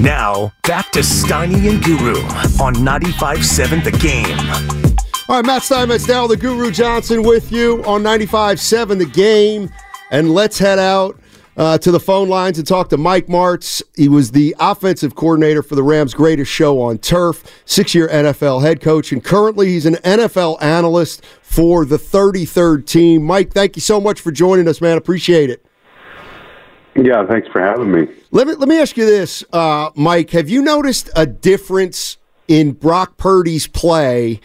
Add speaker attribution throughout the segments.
Speaker 1: Now, back to Steiny and Guru on 95.7 The Game.
Speaker 2: All right, Matt Steinmetz now, the Guru Johnson with you on 95.7 The Game. And let's head out uh, to the phone lines and talk to Mike Martz. He was the offensive coordinator for the Rams' greatest show on turf, six year NFL head coach, and currently he's an NFL analyst for the 33rd team. Mike, thank you so much for joining us, man. Appreciate it.
Speaker 3: Yeah, thanks for having me.
Speaker 2: Let me let me ask you this, uh, Mike. Have you noticed a difference in Brock Purdy's play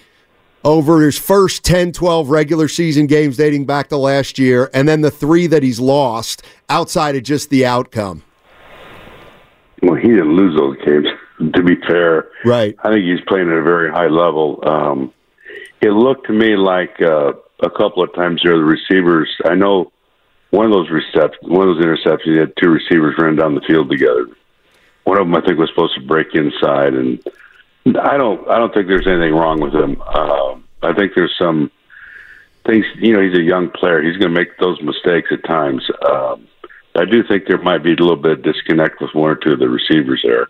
Speaker 2: over his first 10, 12 regular season games dating back to last year, and then the three that he's lost outside of just the outcome?
Speaker 3: Well, he didn't lose those games. To be fair,
Speaker 2: right?
Speaker 3: I think he's playing at a very high level. Um, it looked to me like uh, a couple of times there, the receivers. I know one of those receptions, one of those interceptions, he had two receivers running down the field together. One of them, I think, was supposed to break inside, and I don't, I don't think there's anything wrong with him. Uh, I think there's some things. You know, he's a young player; he's going to make those mistakes at times. Um, I do think there might be a little bit of disconnect with one or two of the receivers there.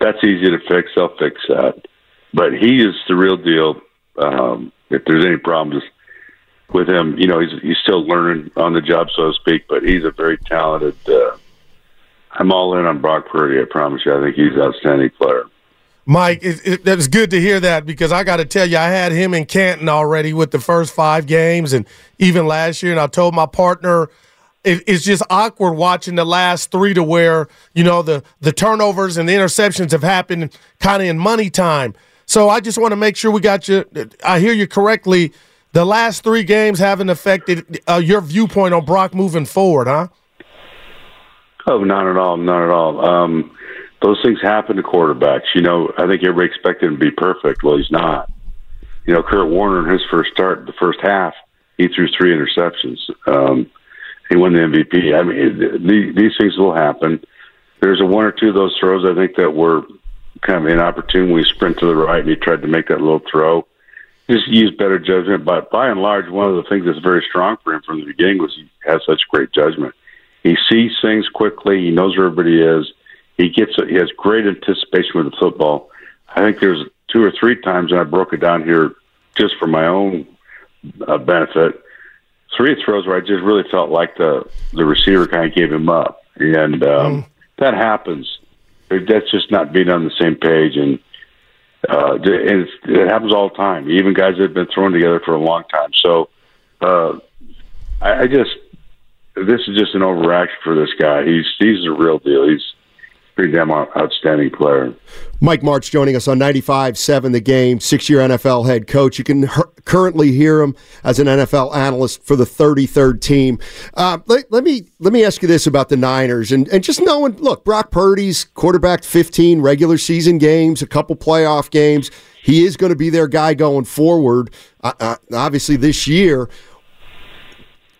Speaker 3: That's easy to fix; they'll fix that. But he is the real deal. Um, if there's any problems, with him. You know, he's he's still learning on the job, so to speak. But he's a very talented. Uh, I'm all in on Brock Purdy. I promise you. I think he's an outstanding player.
Speaker 4: Mike, it, it, that's good to hear that because I got to tell you, I had him in Canton already with the first five games, and even last year. And I told my partner, it, it's just awkward watching the last three to where you know the the turnovers and the interceptions have happened kind of in money time. So I just want to make sure we got you. I hear you correctly the last three games haven't affected uh, your viewpoint on Brock moving forward, huh?
Speaker 3: Oh, not at all, not at all. Um, those things happen to quarterbacks. You know, I think everybody expected him to be perfect. Well, he's not. You know, Kurt Warner in his first start, the first half, he threw three interceptions. Um, he won the MVP. I mean, the, these things will happen. There's a one or two of those throws I think that were kind of inopportune. We sprint to the right and he tried to make that little throw just use better judgment. But by and large, one of the things that's very strong for him from the beginning was he has such great judgment. He sees things quickly. He knows where everybody is. He gets. He has great anticipation with the football. I think there's two or three times, and I broke it down here just for my own uh, benefit. Three throws where I just really felt like the the receiver kind of gave him up, and um, mm. that happens. That's just not being on the same page, and uh, and it happens all the time. Even guys that have been thrown together for a long time. So uh, I, I just this is just an overreaction for this guy. He's he's the real deal. He's pretty damn outstanding player.
Speaker 2: Mike Martz joining us on 95.7 The Game, six-year NFL head coach. You can her- currently hear him as an NFL analyst for the 33rd team. Uh, let, let, me let me ask you this about the Niners, and, and just knowing, look, Brock Purdy's quarterbacked 15 regular season games, a couple playoff games. He is going to be their guy going forward, uh, uh, obviously this year.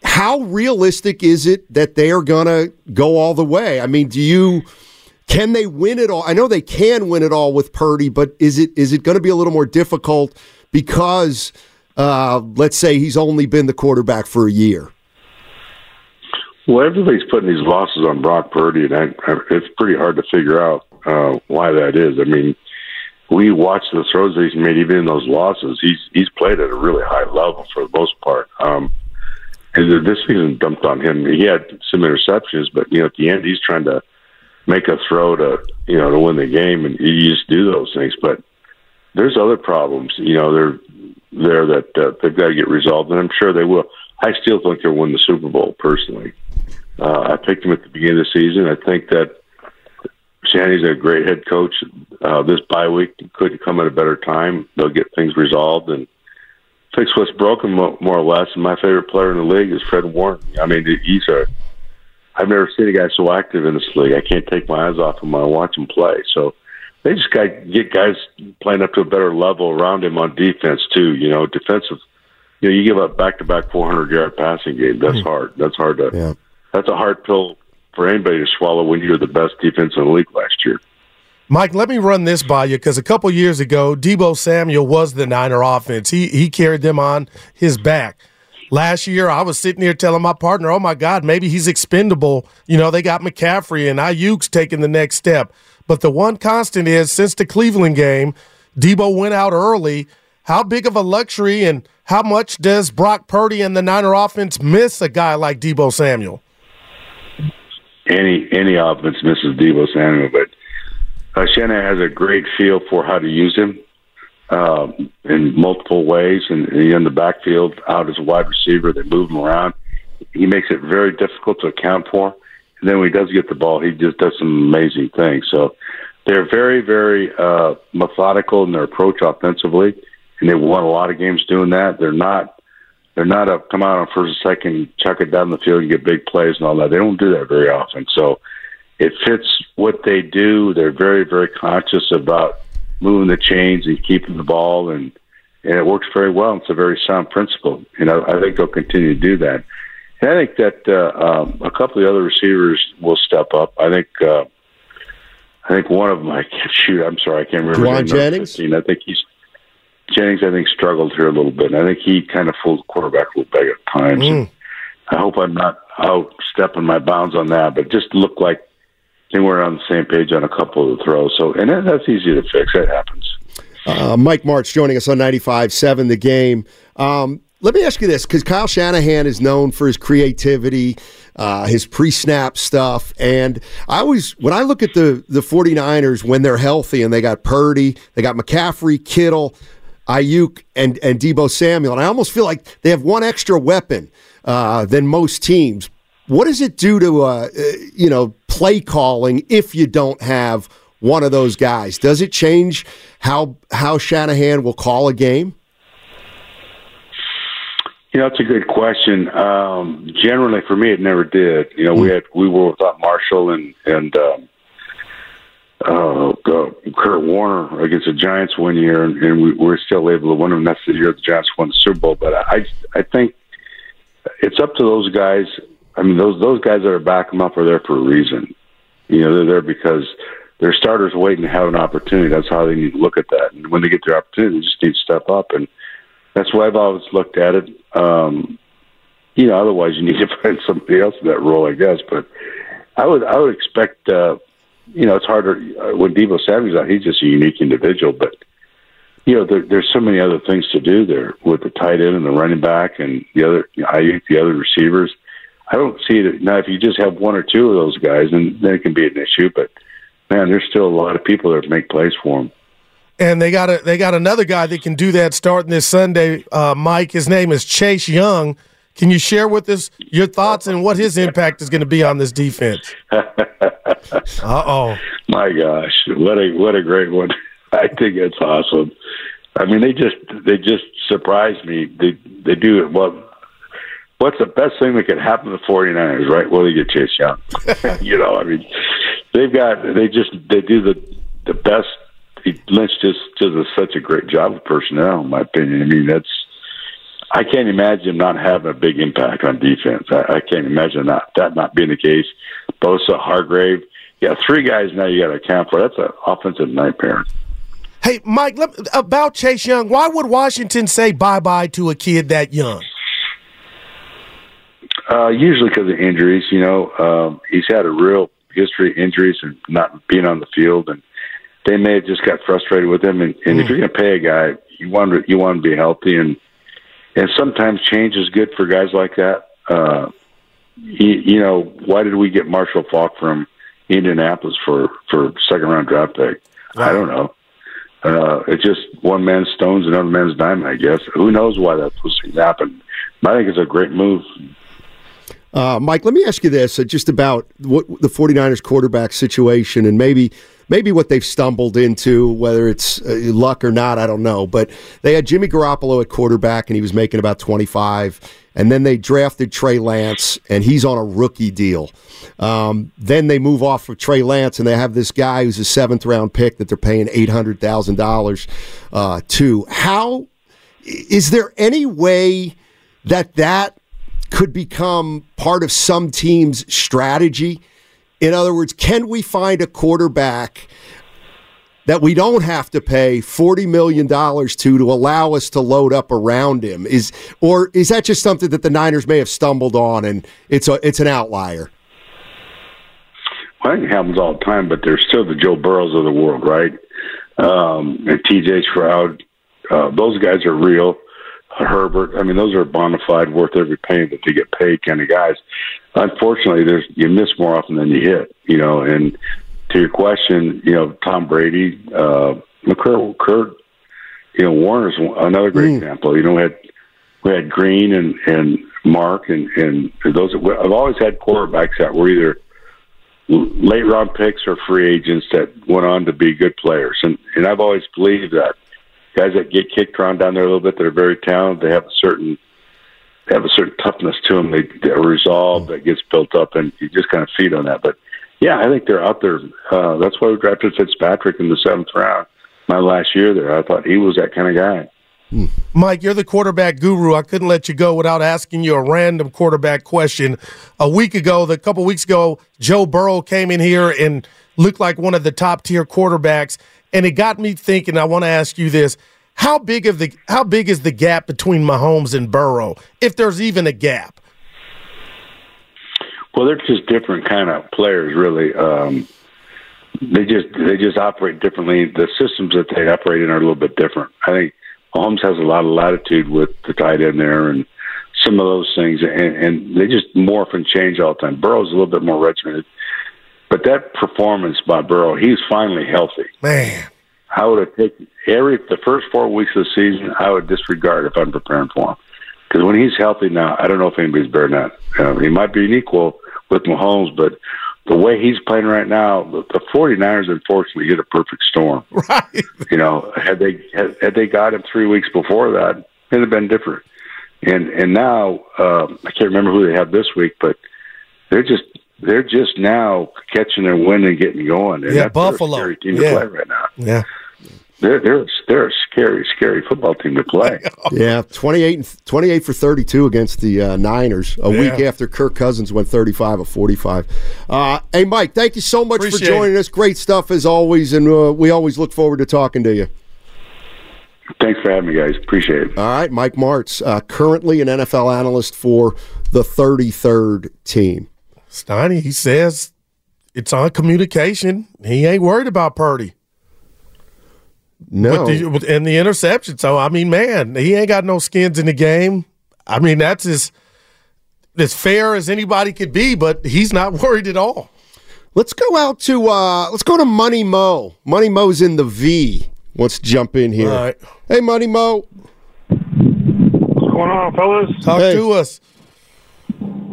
Speaker 2: How realistic is it that they are going to go all the way? I mean, do you – can they win it all? I know they can win it all with Purdy, but is it is it going to be a little more difficult because uh, let's say he's only been the quarterback for a year?
Speaker 3: Well, everybody's putting these losses on Brock Purdy, and I, it's pretty hard to figure out uh, why that is. I mean, we watch the throws that he's made, even in those losses. He's he's played at a really high level for the most part. Um, and this season dumped on him. He had some interceptions, but you know, at the end, he's trying to make a throw to you know to win the game, and you just do those things. But there's other problems, you know, they're there that uh, they've got to get resolved, and I'm sure they will. I still think they'll win the Super Bowl personally. Uh, I picked them at the beginning of the season. I think that Shanny's a great head coach. Uh, this bye week couldn't come at a better time. They'll get things resolved and fix what's broken, more or less. And my favorite player in the league is Fred Warner. I mean, he's a I've never seen a guy so active in this league. I can't take my eyes off him when I watch him play. So they just got to get guys playing up to a better level around him on defense too. You know, defensive. You know, you give up back to back 400 yard passing game. That's mm-hmm. hard. That's hard to. Yeah. That's a hard pill for anybody to swallow when you're the best defense in the league last year.
Speaker 4: Mike, let me run this by you because a couple years ago, Deebo Samuel was the Niner offense. He he carried them on his back. Last year I was sitting here telling my partner, "Oh my God, maybe he's expendable." You know, they got McCaffrey and Aiyuk's taking the next step. But the one constant is since the Cleveland game, Deebo went out early. How big of a luxury and how much does Brock Purdy and the Niner offense miss a guy like Deebo Samuel?
Speaker 3: Any any offense misses Deebo Samuel, but uh, Shanahan has a great feel for how to use him uh, in multiple ways, and, and in the backfield, out as a wide receiver, they move him around. He makes it very difficult to account for. And then when he does get the ball, he just does some amazing things. So they're very, very uh, methodical in their approach offensively, and they won a lot of games doing that. They're not they're not a come out on first and second, chuck it down the field and get big plays and all that. They don't do that very often. So it fits what they do. They're very, very conscious about moving the chains and keeping the ball, and and it works very well. It's a very sound principle, and I, I think they'll continue to do that. And I think that uh, um, a couple of the other receivers will step up. I think. Uh, I think one of them. I can't shoot. I'm sorry, I can't remember.
Speaker 2: Jauan Jennings.
Speaker 3: 15. I think he's Jennings. I think struggled here a little bit. I think he kind of fooled the quarterback a little bit at times.
Speaker 4: Mm.
Speaker 3: I hope I'm not outstepping my bounds on that, but it just looked like they were on the same page on a couple of the throws. So, and that, that's easy to fix. That happens.
Speaker 2: Uh, Mike Martz joining us on 95.7 The Game. Um, let me ask you this, because Kyle Shanahan is known for his creativity, uh, his pre-snap stuff, and I always, when I look at the, the 49ers, when they're healthy and they got Purdy, they got McCaffrey, Kittle, Aiyuk, and, and Deebo Samuel, and I almost feel like they have one extra weapon uh, than most teams. What does it do to, uh, uh you know, play calling if you don't have one of those guys? Does it change how how Shanahan will call a game?
Speaker 3: You know, that's a good question. Um, generally, for me, it never did. You know, we had we were without Marshall and and um, uh, Kurt Warner against the Giants one year, and, and we were still able to win them. That's the year the Giants won the Super Bowl. But I I think it's up to those guys. I mean, those those guys that are backing them up are there for a reason. You know, they're there because their starters waiting to have an opportunity. That's how they need to look at that. And when they get their opportunity, they just need to step up. And that's why I've always looked at it. Um, you know, otherwise you need to find somebody else in that role, I guess. But I would, I would expect. Uh, you know, it's harder uh, when Deebo Samuel's out. He's just a unique individual, but you know, there, there's so many other things to do there with the tight end and the running back and the other, you know, I the other receivers. I don't see it now. If you just have one or two of those guys, then, then it can be an issue. But man, there's still a lot of people that make plays for them.
Speaker 4: And they got a, they got another guy that can do that starting this Sunday. Uh, Mike, his name is Chase Young. Can you share with us your thoughts and what his impact is going to be on this defense? uh oh,
Speaker 3: my gosh, what a what a great one! I think it's awesome. I mean, they just they just surprised me. They they do it well what's the best thing that could happen to the 49ers, right? Well, they get Chase Young. you know, I mean, they've got, they just, they do the, the best. Lynch just does such a great job of personnel, in my opinion. I mean, that's, I can't imagine not having a big impact on defense. I, I can't imagine not, that not being the case. Bosa, Hargrave, yeah, three guys now you got to account for. That's an offensive nightmare.
Speaker 4: Hey, Mike, about Chase Young, why would Washington say bye bye to a kid that young?
Speaker 3: Uh, usually because of injuries. You know, um, he's had a real history of injuries and not being on the field, and they may have just got frustrated with him. And, and mm. if you're going to pay a guy, you want to, you want to be healthy, and and sometimes change is good for guys like that. Uh, he, you know, why did we get Marshall Faulk from Indianapolis for for second round draft pick? Wow. I don't know. Uh, it's just one man's stones, and another man's diamond, I guess. Who knows why that was happened? But I think it's a great move
Speaker 2: uh, Mike, let me ask you this uh, just about what the 49ers quarterback situation and maybe maybe what they've stumbled into, whether it's uh, luck or not, I don't know. But they had Jimmy Garoppolo at quarterback and he was making about 25. And then they drafted Trey Lance and he's on a rookie deal. Um, then they move off of Trey Lance and they have this guy who's a seventh round pick that they're paying $800,000 uh, to. How is there any way that that could become part of some team's strategy. In other words, can we find a quarterback that we don't have to pay forty million dollars to to allow us to load up around him? Is or is that just something that the Niners may have stumbled on and it's a it's an outlier?
Speaker 3: I think it happens all the time, but there's still the Joe Burrows of the world, right? Um, and TJ Stroud, uh, those guys are real. Herbert, I mean, those are bona fide, worth every penny that they get paid kind of guys. Unfortunately, there's you miss more often than you hit, you know. And to your question, you know, Tom Brady, uh, McCurt, Kurt, you know, Warner's another great mm. example. You know, we had we had Green and and Mark and and those. I've always had quarterbacks that were either late round picks or free agents that went on to be good players. And and I've always believed that guys that get kicked around down there a little bit, that are very talented. They have a certain they have a certain toughness to them. They, they're resolve that gets built up, and you just kind of feed on that. But yeah, I think they're out there. Uh, that's why we drafted Fitzpatrick in the seventh round. My last year there, I thought he was that kind of guy.
Speaker 4: Mike, you're the quarterback guru. I couldn't let you go without asking you a random quarterback question. A week ago, the couple weeks ago, Joe Burrow came in here and looked like one of the top tier quarterbacks, and it got me thinking. I want to ask you this: How big of the how big is the gap between Mahomes and Burrow, if there's even a gap?
Speaker 3: Well, they're just different kind of players, really. Um, they just they just operate differently. The systems that they operate in are a little bit different. I think Holmes has a lot of latitude with the tight end there and some of those things, and, and they just morph and change all the time. Burrow's a little bit more regimented, but that performance by Burrow, he's finally healthy.
Speaker 4: Man,
Speaker 3: I would have taken every the first four weeks of the season. I would disregard if I'm preparing for him because when he's healthy now, I don't know if anybody's better than that. Uh, he might be an equal with Mahomes, but the way he's playing right now, the, the 49ers unfortunately hit a perfect storm.
Speaker 4: Right.
Speaker 3: You know, had they had, had they got him three weeks before that, it'd have been different. And and now uh, I can't remember who they have this week, but they're just they're just now catching their wind and getting going. And
Speaker 4: yeah, Buffalo.
Speaker 3: Scary team
Speaker 4: yeah.
Speaker 3: play right now.
Speaker 4: Yeah
Speaker 3: they're they're they're a scary, scary football team to play.
Speaker 2: yeah, 28, 28 for thirty two against the uh, Niners a yeah. week after Kirk Cousins went thirty five of forty five. Uh, hey, Mike, thank you so much
Speaker 4: Appreciate
Speaker 2: for joining
Speaker 4: it.
Speaker 2: us. Great stuff as always, and uh, we always look forward to talking to you.
Speaker 3: Thanks for having me, guys. Appreciate it.
Speaker 2: All right, Mike Martz, uh, currently an NFL analyst for the thirty third team.
Speaker 4: Steiny, he says it's on communication. He ain't worried about Purdy.
Speaker 2: No,
Speaker 4: the, and the interception. So I mean, man, he ain't got no skins in the game. I mean, that's as as fair as anybody could be, but he's not worried at all.
Speaker 2: Let's go out to uh let's go to Money Mo. Money Mo's in the V. Let's jump in here.
Speaker 4: All right.
Speaker 2: Hey, Money Mo.
Speaker 5: What's going on, fellas?
Speaker 4: Talk
Speaker 2: Hey.
Speaker 4: to us.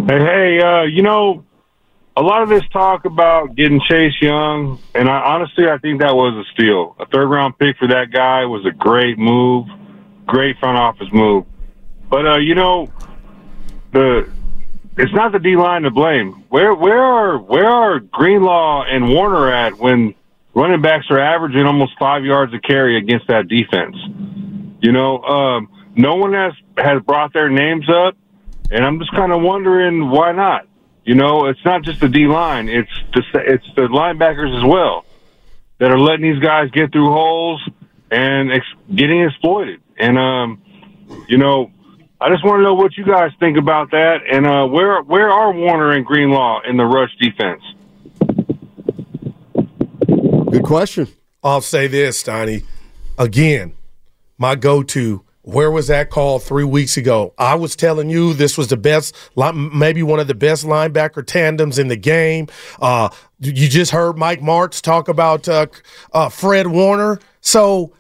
Speaker 5: Hey, hey, uh, you know, a lot of this talk about getting Chase Young, and I honestly, I think that was a steal. A third round pick for that guy was a great move, great front office move. But uh, you know, the it's not the D line to blame. Where where are where are Greenlaw and Warner at when running backs are averaging almost five yards a carry against that defense? You know, um, no one has has brought their names up, and I'm just kind of wondering why not. You know, it's not just the D line; it's the it's the linebackers as well that are letting these guys get through holes and ex- getting exploited. And um, you know, I just want to know what you guys think about that. And uh, where where are Warner and Greenlaw in the rush defense?
Speaker 2: Good question.
Speaker 4: I'll say this, Steiny. Again, my go to. Where was that call three weeks ago? I was telling you this was the best, maybe one of the best linebacker tandems in the game. Uh, you just heard Mike Martz talk about uh, uh, Fred Warner. So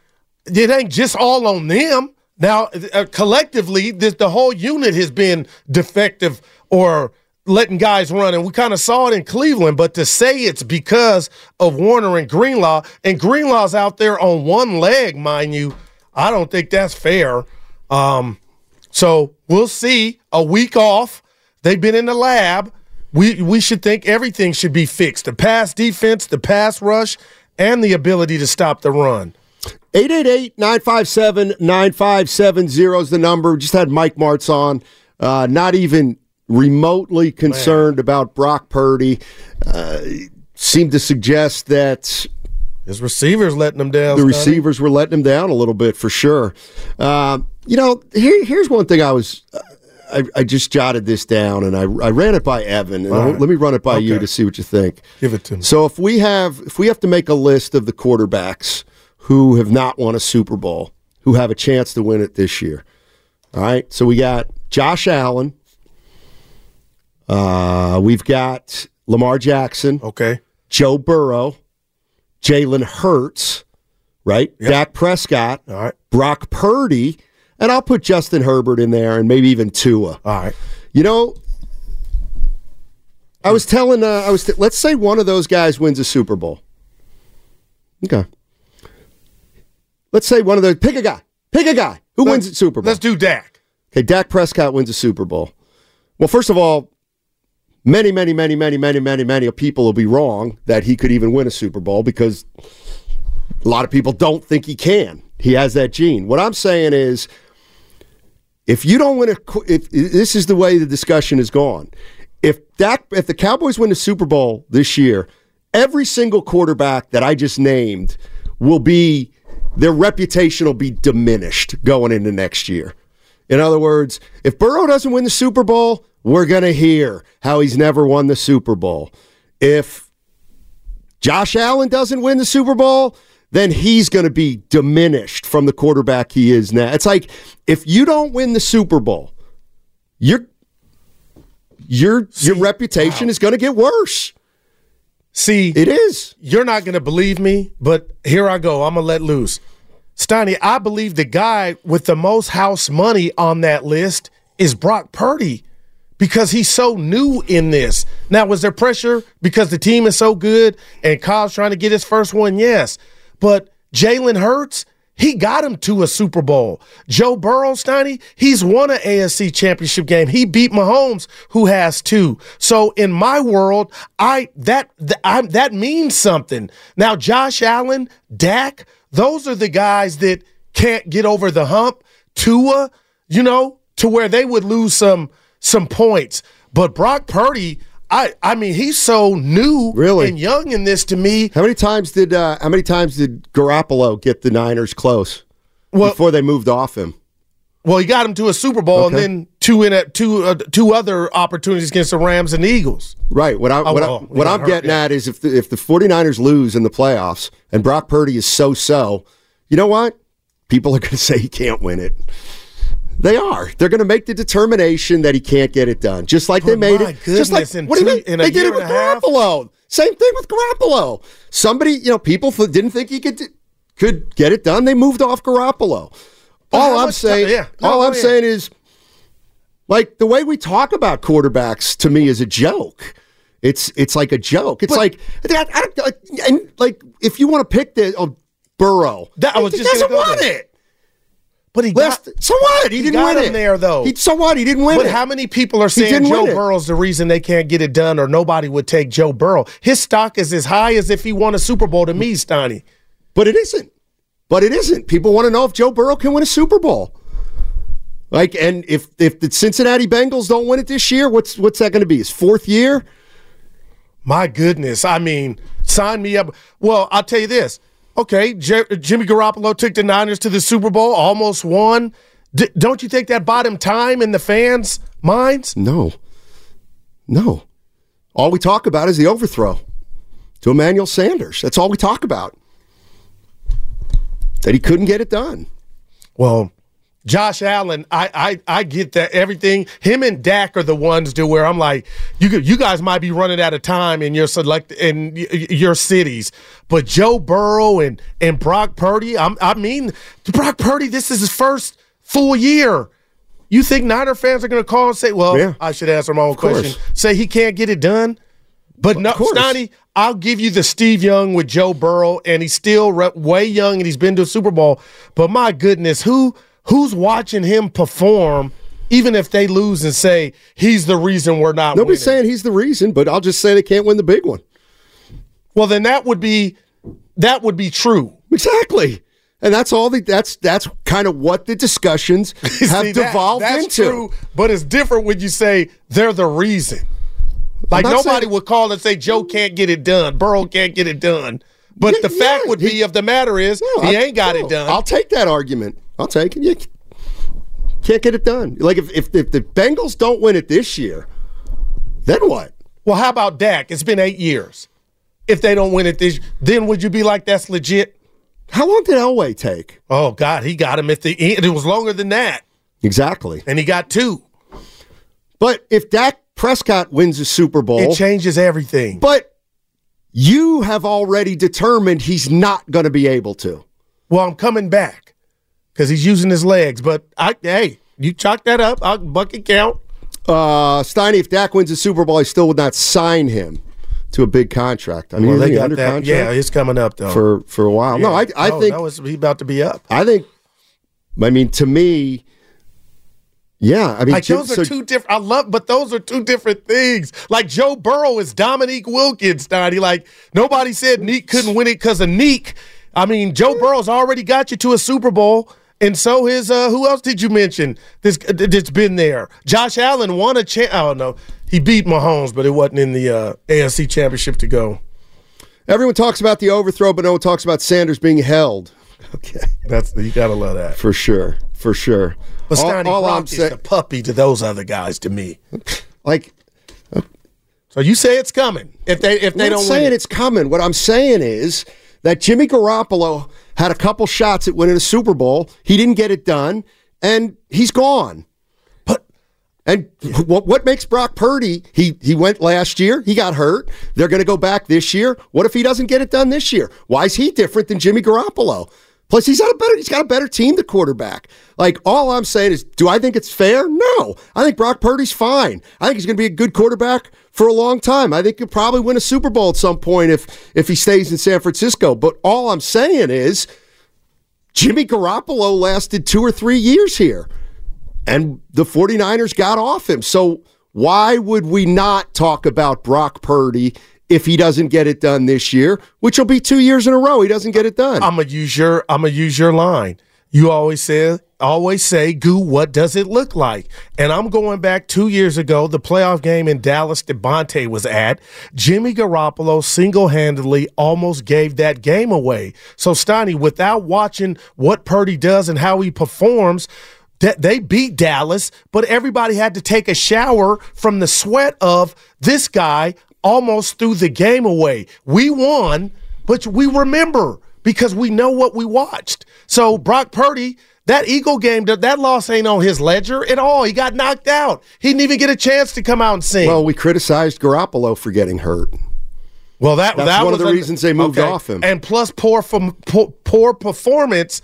Speaker 4: it ain't just all on them. Now, uh, collectively, this, the whole unit has been defective or letting guys run, and we kind of saw it in Cleveland. But to say it's because of Warner and Greenlaw, and Greenlaw's out there on one leg, mind you, I don't think that's fair. Um, so we'll see. A week off, they've been in the lab. We we should think everything should be fixed: the pass defense, the pass rush, and the ability to stop the run.
Speaker 2: 888-957-9570 is the number. Just had Mike Martz on. Uh, not even remotely concerned about Brock Purdy. Uh, seemed to suggest that
Speaker 4: His receivers letting him down.
Speaker 2: the
Speaker 4: Scotty.
Speaker 2: receivers were letting him down a little bit for sure. Um, you know, here, here's one thing I was. I, I just jotted this down and I, I ran it by Evan.
Speaker 4: Right.
Speaker 2: let me run it by you to see what you think.
Speaker 4: Give it to me.
Speaker 2: So if we have if we have to make a list of the quarterbacks who have not won a Super Bowl, who have a chance to win it this year. All right. So we got Josh Allen. Uh, we've got Lamar Jackson,
Speaker 4: Okay.
Speaker 2: Joe Burrow, Jalen Hurts, right? Dak Prescott,
Speaker 4: All right.
Speaker 2: Brock Purdy, and I'll put Justin Herbert in there and maybe even Tua.
Speaker 4: All right.
Speaker 2: You know, I was telling, uh, I was, t- let's say one of those guys wins a Super Bowl. Okay. Let's say one of those, pick a guy, pick a guy who wins a Super Bowl.
Speaker 4: Let's do Dak.
Speaker 2: Okay, Dak Prescott wins a Super Bowl. Well, first of all, many, many, many, many, many, many, many people will be wrong that he could even win a Super Bowl because a lot of people don't think he can. He has that gene. What I'm saying is, if you don't win a, if this is the way the discussion has gone. If Dak, if the Cowboys win the Super Bowl this year, every single quarterback that I just named will be their reputation will be diminished going into next year. In other words, if Burrow doesn't win the Super Bowl, we're going to hear how he's never won the Super Bowl. If Josh Allen doesn't win the Super Bowl, then he's going to be diminished from the quarterback he is now. It's like if you don't win the Super Bowl, your your your reputation is going to get worse.
Speaker 4: See,
Speaker 2: It is.
Speaker 4: you're not going to believe me, but here I go. I'm going to let loose. Steiny, I believe the guy with the most house money on that list is Brock Purdy because he's so new in this. Now, was there pressure because the team is so good and Kyle's trying to get his first one? Yes. But Jalen Hurts, he got him to a Super Bowl. Joe Burrow, Steiny, he's won an AFC championship game. He beat Mahomes, who has two. So in my world, I that th- I, that means something. Now, Josh Allen, Dak, those are the guys that can't get over the hump. Tua, you know, to where they would lose some some points. But Brock Purdy, I I mean, he's so new
Speaker 2: Really?
Speaker 4: and young in this to me.
Speaker 2: How many times did uh, how many times did Garoppolo get the Niners close
Speaker 4: Well-
Speaker 2: before they moved off him?
Speaker 4: Well, he got him to a Super Bowl and then two in a, two uh, two other opportunities against the Rams and Eagles.
Speaker 2: Right. What, I, what, I, what I'm
Speaker 4: hurt,
Speaker 2: getting
Speaker 4: yeah.
Speaker 2: at is if the, if the 49ers lose in the playoffs and Brock Purdy is so so, you know what? People are going to say he can't win it. They are. They're going to make the determination that he can't get it done, just like they
Speaker 4: oh
Speaker 2: made it. Just like what do you mean?
Speaker 4: in a
Speaker 2: They did it with? Garoppolo. Same thing with Garoppolo. Somebody, you know, people didn't think he could could get it done. They moved off Garoppolo. All I'm saying,
Speaker 4: yeah. No,
Speaker 2: all I'm
Speaker 4: ahead.
Speaker 2: saying is, like the way we talk about quarterbacks to me is a joke. It's it's like a joke. It's like I, I, I- and like if you want to pick the oh, Burrow,
Speaker 4: That- I was
Speaker 2: he
Speaker 4: just
Speaker 2: doesn't want
Speaker 4: there.
Speaker 2: it.
Speaker 4: But he
Speaker 2: Last,
Speaker 4: got,
Speaker 2: so what? He,
Speaker 4: he
Speaker 2: didn't
Speaker 4: got
Speaker 2: win
Speaker 4: him
Speaker 2: it
Speaker 4: there, though.
Speaker 2: He, so what? He didn't win
Speaker 4: but
Speaker 2: it.
Speaker 4: But how many people are saying Joe. Burrow's the reason they can't get it done, or nobody would take Joe Burrow? His stock is as high as if he won a Super Bowl to me, Steiny.
Speaker 2: But it isn't. But it isn't. People want to know if Joe Burrow can win a Super Bowl. Like, and if if the Cincinnati Bengals don't win it this year, what's what's that going to be? His fourth year?
Speaker 4: My goodness. I mean, sign me up. Well, I'll tell you this. Okay, J- Jimmy Garoppolo took the Niners to the Super Bowl, almost won. D- don't you think that bought him time in the fans' minds?
Speaker 2: No, no. All we talk about is the overthrow to Emmanuel Sanders. That's all we talk about. That he couldn't get it done.
Speaker 4: Well, Josh Allen, I, I I get that everything. Him and Dak are the ones to where I'm like, you you guys might be running out of time in your select in your cities, but Joe Burrow and and Brock Purdy, I'm, I mean, Brock Purdy, this is his first full year. You think Niner fans are going to call and say, "Well,
Speaker 2: Yeah.
Speaker 4: I should answer my own
Speaker 2: course.
Speaker 4: question." Say he can't get it done, but no,
Speaker 2: course.
Speaker 4: Stoney, I'll give you the Steve Young with Joe Burrow, and he's still re- way young, and he's been to a Super Bowl. But my goodness, who who's watching him perform? Even if they lose and say he's the reason we're not
Speaker 2: Nobody's
Speaker 4: winning.
Speaker 2: saying he's the reason, but I'll just say they can't win the big one.
Speaker 4: well, then that would be that would be true.
Speaker 2: Exactly. And that's all the that's that's kind of what the discussions have
Speaker 4: See,
Speaker 2: devolved
Speaker 4: that's
Speaker 2: into.
Speaker 4: true, but it's different when you say they're the reason. Like nobody
Speaker 2: saying-
Speaker 4: would call and say Joe can't get it done, Burrow can't get it done. But
Speaker 2: Yeah,
Speaker 4: the fact
Speaker 2: yeah,
Speaker 4: would
Speaker 2: he-
Speaker 4: be of the matter is
Speaker 2: No,
Speaker 4: he
Speaker 2: I-
Speaker 4: ain't got
Speaker 2: no,
Speaker 4: it done.
Speaker 2: I'll take that argument. I'll take it. You can't get it done. Like if, if if the Bengals don't win it this year, then what?
Speaker 4: well, how about Dak? It's been eight years. If they don't win it this, then would you be like that's legit?
Speaker 2: How long did Elway take?
Speaker 4: Oh God, he got him at the end. It was longer than that,
Speaker 2: Exactly.
Speaker 4: and he got two.
Speaker 2: But if Dak Prescott wins a Super Bowl,
Speaker 4: It changes everything.
Speaker 2: but you have already determined he's not going to be able to.
Speaker 4: Well, I'm coming back because he's using his legs. But I, hey, you chalk that up. I'll bucket count.
Speaker 2: Uh, Steiny, if Dak wins a Super Bowl, I still would not sign him to a big contract. I mean,
Speaker 4: Well, they got
Speaker 2: under
Speaker 4: that.
Speaker 2: contract
Speaker 4: Yeah, it's coming up though.
Speaker 2: for for a while. No, I I
Speaker 4: no,
Speaker 2: think
Speaker 4: no, it's, he about to be up.
Speaker 2: I think. I mean, to me, yeah. I mean,
Speaker 4: Like
Speaker 2: Jim-
Speaker 4: those are
Speaker 2: so-
Speaker 4: two different. I love, but those are two different things. Like Joe Burrow is Dominique Wilkins. He like nobody said Neek couldn't win it because of Neek. I mean, Joe Burrow's already got you to a Super Bowl, and so is uh, who else did you mention? This that's been there. Josh Allen won a champ. I don't know. he beat Mahomes, but it wasn't in the uh, AFC Championship to go.
Speaker 2: Everyone talks about the overthrow, but no one talks about Sanders being held. Okay,
Speaker 4: That's you gotta love that.
Speaker 2: for sure, for sure.
Speaker 4: But
Speaker 2: All-
Speaker 4: Steiny
Speaker 2: all
Speaker 4: Brock
Speaker 2: I'm
Speaker 4: is
Speaker 2: saying-
Speaker 4: the puppy to those other guys. To me,
Speaker 2: like
Speaker 4: so you say it's coming if they if they
Speaker 2: I'm
Speaker 4: don't
Speaker 2: saying
Speaker 4: it.
Speaker 2: it's coming. What I'm saying is that Jimmy Garoppolo had a couple shots at winning a Super Bowl. He didn't get it done, and he's gone.
Speaker 4: But
Speaker 2: And what what makes Brock Purdy? He he went last year. He got hurt. They're going to go back this year. What if he doesn't get it done this year? Why is he different than Jimmy Garoppolo? Plus, he's got a better he's got a better team. The quarterback. Like all I'm saying is, do I think it's fair? No. I think Brock Purdy's fine. I think he's going to be a good quarterback for a long time. I think he'll probably win a Super Bowl at some point if if he stays in San Francisco. But all I'm saying is, Jimmy Garoppolo lasted two or three years here and the 49ers got off him. So why would we not talk about Brock Purdy if he doesn't get it done this year, which will be two years in a row he doesn't get it done?
Speaker 4: I'm gonna use your I'm gonna use your line. You always say always say, "Goo, what does it look like?" And I'm going back two years ago, the playoff game in Dallas that Bonte was at. Jimmy Garoppolo single handedly almost gave that game away. So Steiny, without watching what Purdy does and how he performs. That they beat Dallas, but everybody had to take a shower from the sweat of this guy almost threw the game away. We won, but we remember because we know what we watched. So Brock Purdy, that Eagle game, that, loss ain't on his ledger at all. He got knocked out. He didn't even get a chance to come out and sing.
Speaker 2: well, we criticized Garoppolo for getting hurt.
Speaker 4: Well, that
Speaker 2: That's
Speaker 4: that
Speaker 2: one
Speaker 4: was
Speaker 2: of the
Speaker 4: a-
Speaker 2: reasons they moved off him.
Speaker 4: and plus poor from poor, poor performance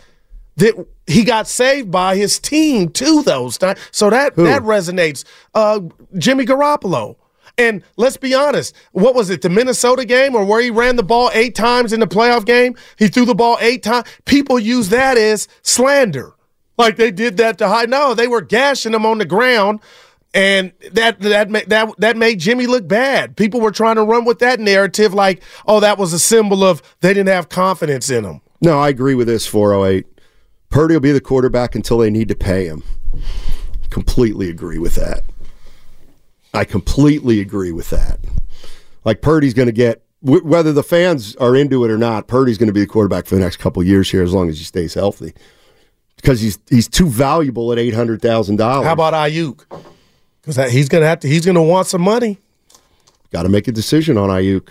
Speaker 4: that he got saved by his team too. Those times, so that that resonates. Uh, Jimmy Garoppolo. And let's be honest, what was it, the Minnesota game or where he ran the ball eight times in the playoff game? He threw the ball eight times. People use that as slander. Like they did that to high. No, they were gashing him on the ground. And that that that that made Jimmy look bad. People were trying to run with that narrative, like, "Oh, that was a symbol of they didn't have confidence in him."
Speaker 2: No, I agree with this 408. Purdy will be the quarterback until they need to pay him. Completely agree with that. I completely agree with that. Like Purdy's going to get wh- whether the fans are into it or not. Purdy's going to be the quarterback for the next couple of years here, as long as he stays healthy, because he's he's too valuable at eight hundred thousand dollars.
Speaker 4: How about Aiyuk? Because he's gonna have to. He's gonna want some money.
Speaker 2: Got to make a decision on Aiyuk.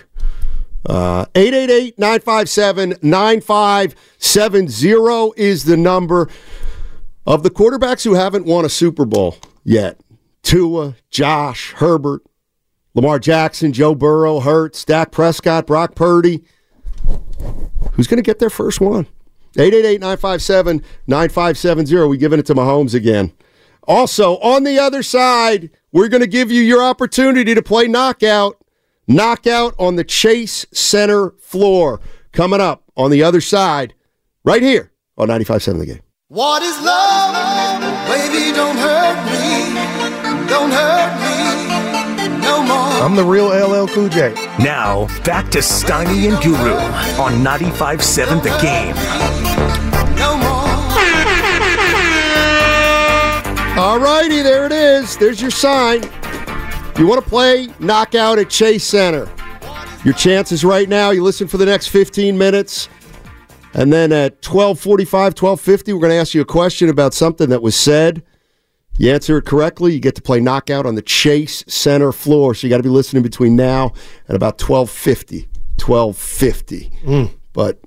Speaker 2: Uh, 888-957-9570 is the number of the quarterbacks who haven't won a Super Bowl yet. Tua, Josh, Herbert, Lamar Jackson, Joe Burrow, Hurts, Dak Prescott, Brock Purdy. Who's going to get their first one? 888-957-9570. We're giving it to Mahomes again. Also, on the other side, we're going to give you your opportunity to play knockout. Knockout on the Chase Center floor. Coming up on the other side, right here on 95.7 The Game.
Speaker 6: What is love? Don't hurt me no more.
Speaker 4: I'm the real LL Cool J.
Speaker 1: Now, back to Steiny and Guru on 95.7 The Game.
Speaker 6: No more.
Speaker 2: All righty, there it is. There's your sign. You want to play knockout at Chase Center. Your chances right now, you listen for the next 15 minutes. And then at 1245, 1250, we're going to ask you a question about something that was said. You answer it correctly, you get to play knockout on the Chase Center floor. So you got to be listening between now and about 1250. 1250.
Speaker 4: Mm.
Speaker 2: But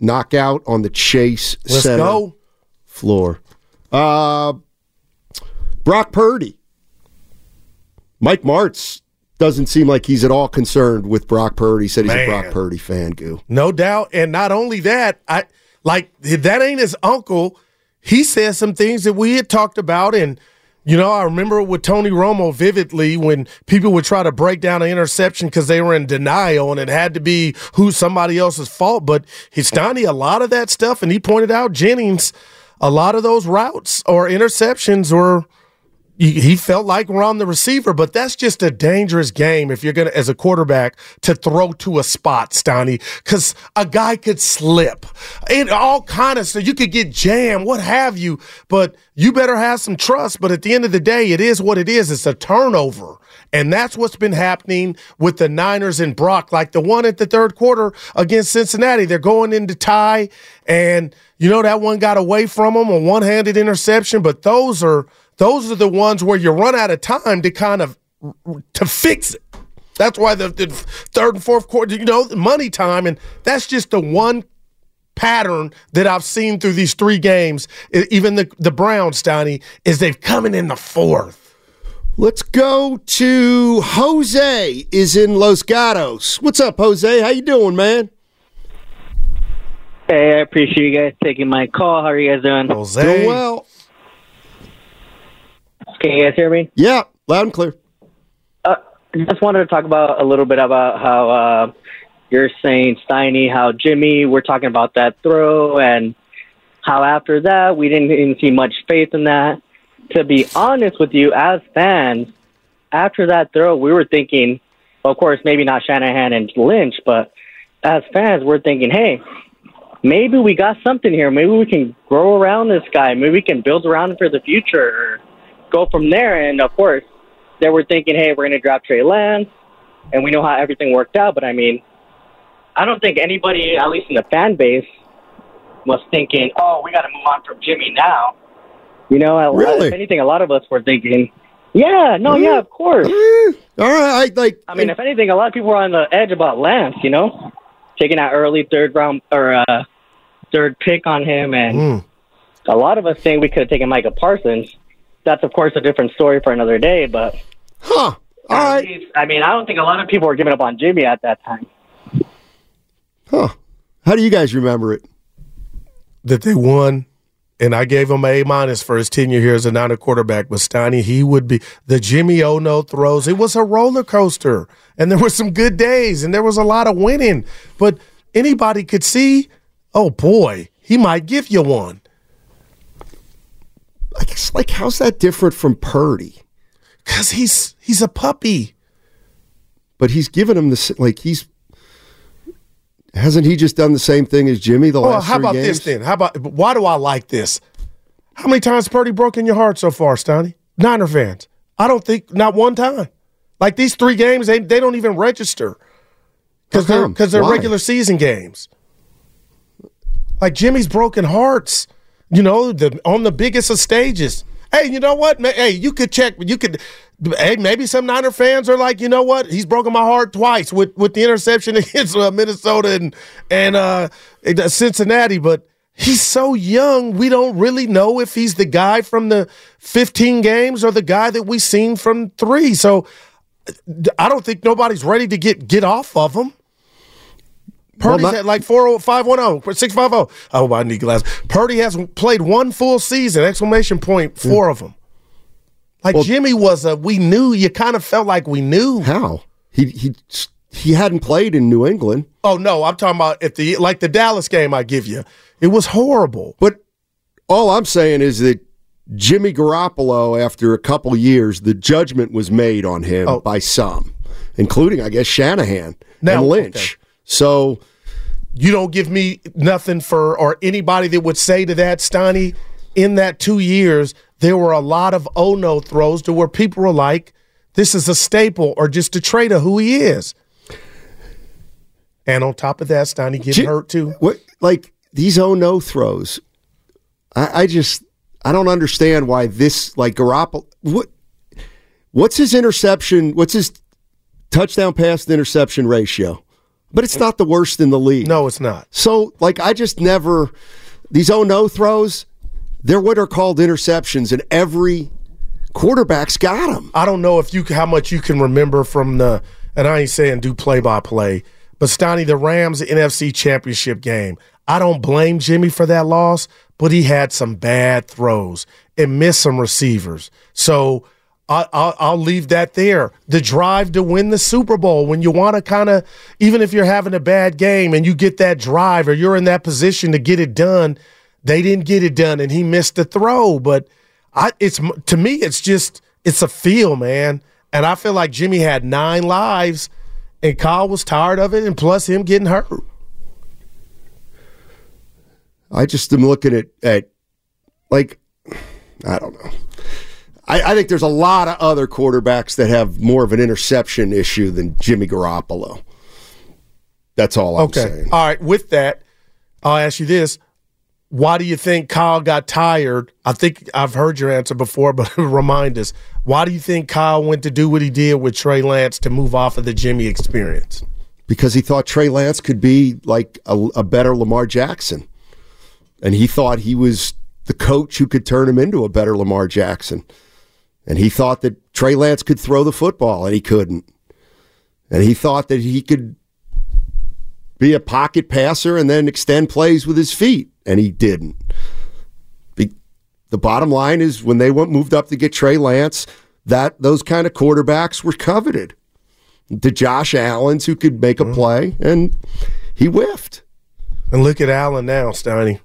Speaker 2: knockout on the Chase
Speaker 4: Let's
Speaker 2: Center
Speaker 4: go.
Speaker 2: floor. Uh, Brock Purdy. Mike Martz doesn't seem like he's at all concerned with Brock Purdy. He said he's
Speaker 4: Man.
Speaker 2: a Brock Purdy fan, Goo.
Speaker 4: No doubt. And not only that, I like that ain't his uncle. He said some things that we had talked about. And, you know, I remember with Tony Romo vividly when people would try to break down an interception because they were in denial and it had to be who somebody else's fault. But Histani, a lot of that stuff, and he pointed out Jennings, a lot of those routes or interceptions were he felt like we're on the receiver, but that's just a dangerous game if you're gonna, as a quarterback, to throw to a spot, Stoney, because a guy could slip, and all kind of stuff. You could get jammed, what have you, but you better have some trust. But at the end of the day, it is what it is. It's a turnover. And that's what's been happening with the Niners and Brock, like the one at the third quarter against Cincinnati. They're going into tie, and you know that one got away from them, a one-handed interception. But those are those are the ones where you run out of time to kind of to fix it. That's why the, the third and fourth quarter, you know, money time, and that's just the one pattern that I've seen through these three games. Even the the Browns, Stoney, is they've coming in the fourth.
Speaker 2: Let's go to Jose is in Los Gatos. What's up, Jose? How you doing, man?
Speaker 7: Hey, I appreciate you guys taking my call. How are you guys doing?
Speaker 4: Jose,
Speaker 2: Doing well.
Speaker 7: Can you guys hear me?
Speaker 2: Yeah, loud and clear.
Speaker 7: Uh, just wanted to talk about a little bit about how uh, you're saying Steiny, how Jimmy, we're talking about that throw, and how after that we didn't even see much faith in that. To be honest with you, as fans, after that throw, we were thinking, of course, maybe not Shanahan and Lynch, but as fans, we're thinking, hey, maybe we got something here. Maybe we can grow around this guy. Maybe we can build around him for the future go from there. And of course, they were thinking, hey, we're going to drop Trey Lance, and we know how everything worked out. But I mean, I don't think anybody, at least in the fan base, was thinking, oh, we got to move on from Jimmy now. You know,
Speaker 2: Really?
Speaker 7: if anything, a lot of us were thinking, yeah, no, yeah, of course.
Speaker 2: Eh, all right, I like.
Speaker 7: I mean, if anything, a lot of people were on the edge about Lance, you know, taking that early third round or uh, third pick on him, and a lot of us think we could have taken Micah Parsons. That's of course a different story for another day, but
Speaker 2: huh? All
Speaker 7: at
Speaker 2: right,
Speaker 7: least- I mean, I don't think a lot of people were giving up on Jimmy at that time.
Speaker 2: huh? How do you guys remember it?
Speaker 4: that they won, and I gave him a A minus for his tenure here as a Niner quarterback. But Steiny, he would be the Jimmy Ono throws. It was a roller coaster, and there were some good days, and there was a lot of winning. But anybody could see, oh boy, he might give you one.
Speaker 2: I guess like how's that different from Purdy?
Speaker 4: Cause he's he's a puppy.
Speaker 2: But he's given him the like he's hasn't he just done the same thing as Jimmy the
Speaker 4: Well,
Speaker 2: last
Speaker 4: how
Speaker 2: three
Speaker 4: about
Speaker 2: games?
Speaker 4: this then? How about why do I like this? How many times Purdy broken your heart so far, Stoney? Niner fans. I don't think not one time. Like these three games, they they don't even register because they're because they're
Speaker 2: Why?
Speaker 4: regular season games. Like Jimmy's broken hearts, you know, the on the biggest of stages. Hey, you know what? Hey, you could check. You could. Hey, maybe some Niner fans are like, you know what? He's broken my heart twice with with the interception against uh, Minnesota and and uh, Cincinnati, but. He's so young, we don't really know if he's the guy from the 15 games or the guy that we seen from three. So I don't think nobody's ready to get get off of him. Purdy's
Speaker 2: not-
Speaker 4: at like 40510, 650. Oh, I need glasses. Purdy has played one full season, exclamation point, mm. four of them. Like Jimmy was a, we knew, you kind of felt like we knew.
Speaker 2: How he he he hadn't played in New England,
Speaker 4: Oh, no, I'm talking about if the, like the Dallas game I give you. It was horrible.
Speaker 2: but all I'm saying is that Jimmy Garoppolo, after a couple years, the judgment was made on him
Speaker 4: Oh.
Speaker 2: by some, including I guess Shanahan
Speaker 4: Now,
Speaker 2: and Lynch.
Speaker 4: okay.
Speaker 2: So
Speaker 4: you don't give me nothing for or anybody that would say to that Steiny in that two years there were a lot of oh no throws to where people were like this is a staple or just a trait of who he is. And on top of that, Steiny getting hurt too.
Speaker 2: What like these oh no throws? I, I just I don't understand why this like Garoppolo. What what's his interception? What's his touchdown pass to interception ratio? But it's not the worst in the league.
Speaker 4: No, it's not.
Speaker 2: So like I just never these oh no throws. They're what are called interceptions, and every quarterback's got them.
Speaker 4: I don't know if you how much you can remember from the and I ain't saying do play by play, but Stoney, the Rams NFC championship game. I don't blame Jimmy for that loss, but he had some bad throws and missed some receivers. So I'll, I'll leave that there. The drive to win the Super Bowl when you want to kind of, even if you're having a bad game and you get that drive or you're in that position to get it done, they didn't get it done and he missed the throw. But I, it's to me, it's just it's a feel, man. And I feel like Jimmy had nine lives, and Kyle was tired of it, and plus him getting hurt.
Speaker 2: I just am looking at at like I don't know. I, I think there's a lot of other quarterbacks that have more of an interception issue than Jimmy Garoppolo. That's all I'm
Speaker 4: Okay,
Speaker 2: saying.
Speaker 4: all right. With that, I'll ask you this: Why do you think Kyle got tired? I think I've heard your answer before, but remind us. Why do you think Kyle went to do what he did with Trey Lance to move off of the Jimmy experience?
Speaker 2: Because he thought Trey Lance could be like a, a better Lamar Jackson. And he thought he was the coach who could turn him into a better Lamar Jackson. And he thought that Trey Lance could throw the football, and he couldn't. And he thought that he could be a pocket passer and then extend plays with his feet, and he didn't. The, the bottom line is when they went moved up to get Trey Lance, that those kind of quarterbacks were coveted. The Josh Allens who could make a mm-hmm. play, and he whiffed.
Speaker 4: And look at Allen now, Steiny.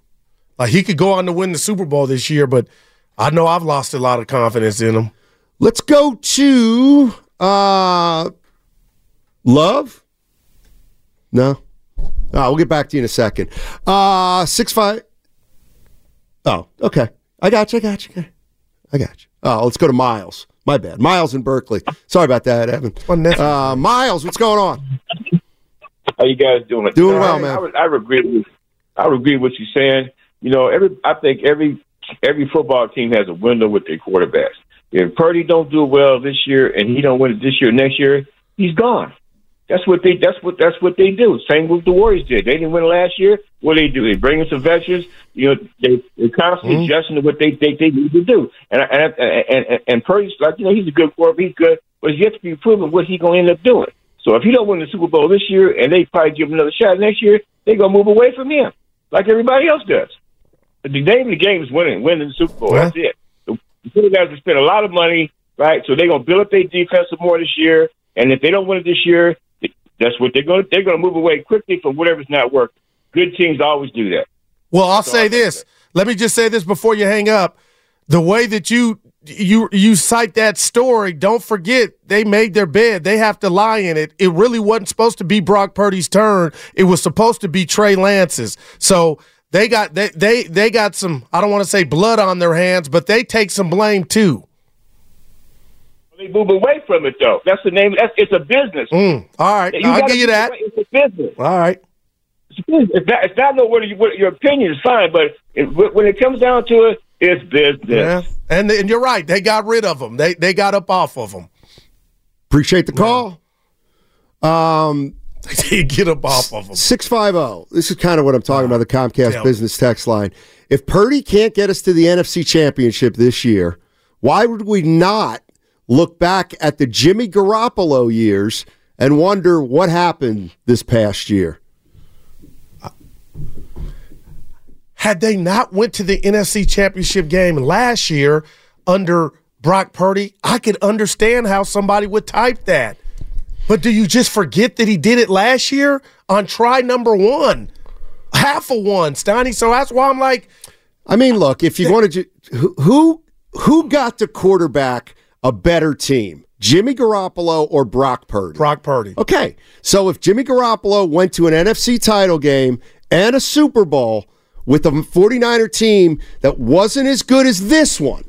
Speaker 4: Like he could go on to win the Super Bowl this year, but I know I've lost a lot of confidence in him.
Speaker 2: Let's go to uh, Love. No, oh, we'll get back to you in a second. Uh, six five. Oh, okay. I got you. I got you. I got you. Oh, let's go to Miles. My bad. Miles in Berkeley. Sorry about that, Evan.
Speaker 4: Unnecessary.
Speaker 2: Uh, Miles, what's going on?
Speaker 8: How you guys doing?
Speaker 2: Doing
Speaker 8: You know,
Speaker 2: well,
Speaker 8: I,
Speaker 2: man.
Speaker 8: I, would, I agree with I agree with what you're saying. You know, every I think every every football team has a window with their quarterbacks. If Purdy don't do well this year and he don't win it this year, next year, he's gone. That's what they. That's what. That's what they do. Same with the Warriors did. They didn't win last year. What they do? They bring in some veterans. You know, they they're constantly mm-hmm. adjusting to what they think they need to do. And and and and, and Purdy's like you know he's a good quarterback. He's good, but it's yet to be proven what he's going to end up doing. So if he don't win the Super Bowl this year, and they probably give him another shot next year, they're gonna move away from him like everybody else does. The name of the game is winning, winning the Super Bowl.
Speaker 4: Yeah.
Speaker 8: That's it. The quarterbacks have spent a lot of money, right? So they're gonna build up their defense some more this year. And if they don't win it this year, that's what they're gonna they're gonna move away quickly from whatever's not working. Good teams always do that.
Speaker 4: Well, I'll say this. Let me just say this before you hang up. The way that you you you cite that story, don't forget they made their bed. They have to lie in it. It really wasn't supposed to be Brock Purdy's turn. It was supposed to be Trey Lance's. So they got they they they got some I don't want to say blood on their hands, but they take some blame too.
Speaker 8: They move away from it though. That's the name. That's it's a business.
Speaker 4: Mm, all right,
Speaker 8: You
Speaker 4: I'll give you that.
Speaker 8: away. It's a business.
Speaker 4: All right.
Speaker 8: It's business. If that, if that know what, you, what your opinion is fine, but it, when it comes down to it, it's business.
Speaker 4: Yeah, and and you're right. They got rid of them. They they got up off of them.
Speaker 2: Appreciate the call. Um,
Speaker 4: They did get up off of them.
Speaker 2: 650. This is kind of what I'm talking about the ah, Comcast
Speaker 4: Tell
Speaker 2: business text line. If Purdy can't get us to the NFC Championship this year, why would we not look back at the Jimmy Garoppolo years and wonder what happened this past year?
Speaker 4: had they not went to the NFC Championship game last year under Brock Purdy, I could understand how somebody would type that. But do you just forget that he did it last year on try number one? Half a one, Steiny. So that's why I'm like,
Speaker 2: I mean, look, if you wanted to, who who, who got the quarterback a better team, Jimmy Garoppolo or Brock Purdy?
Speaker 4: Brock Purdy.
Speaker 2: Okay, so if Jimmy Garoppolo went to an NFC title game and a Super Bowl with a 49er team that wasn't as good as this one,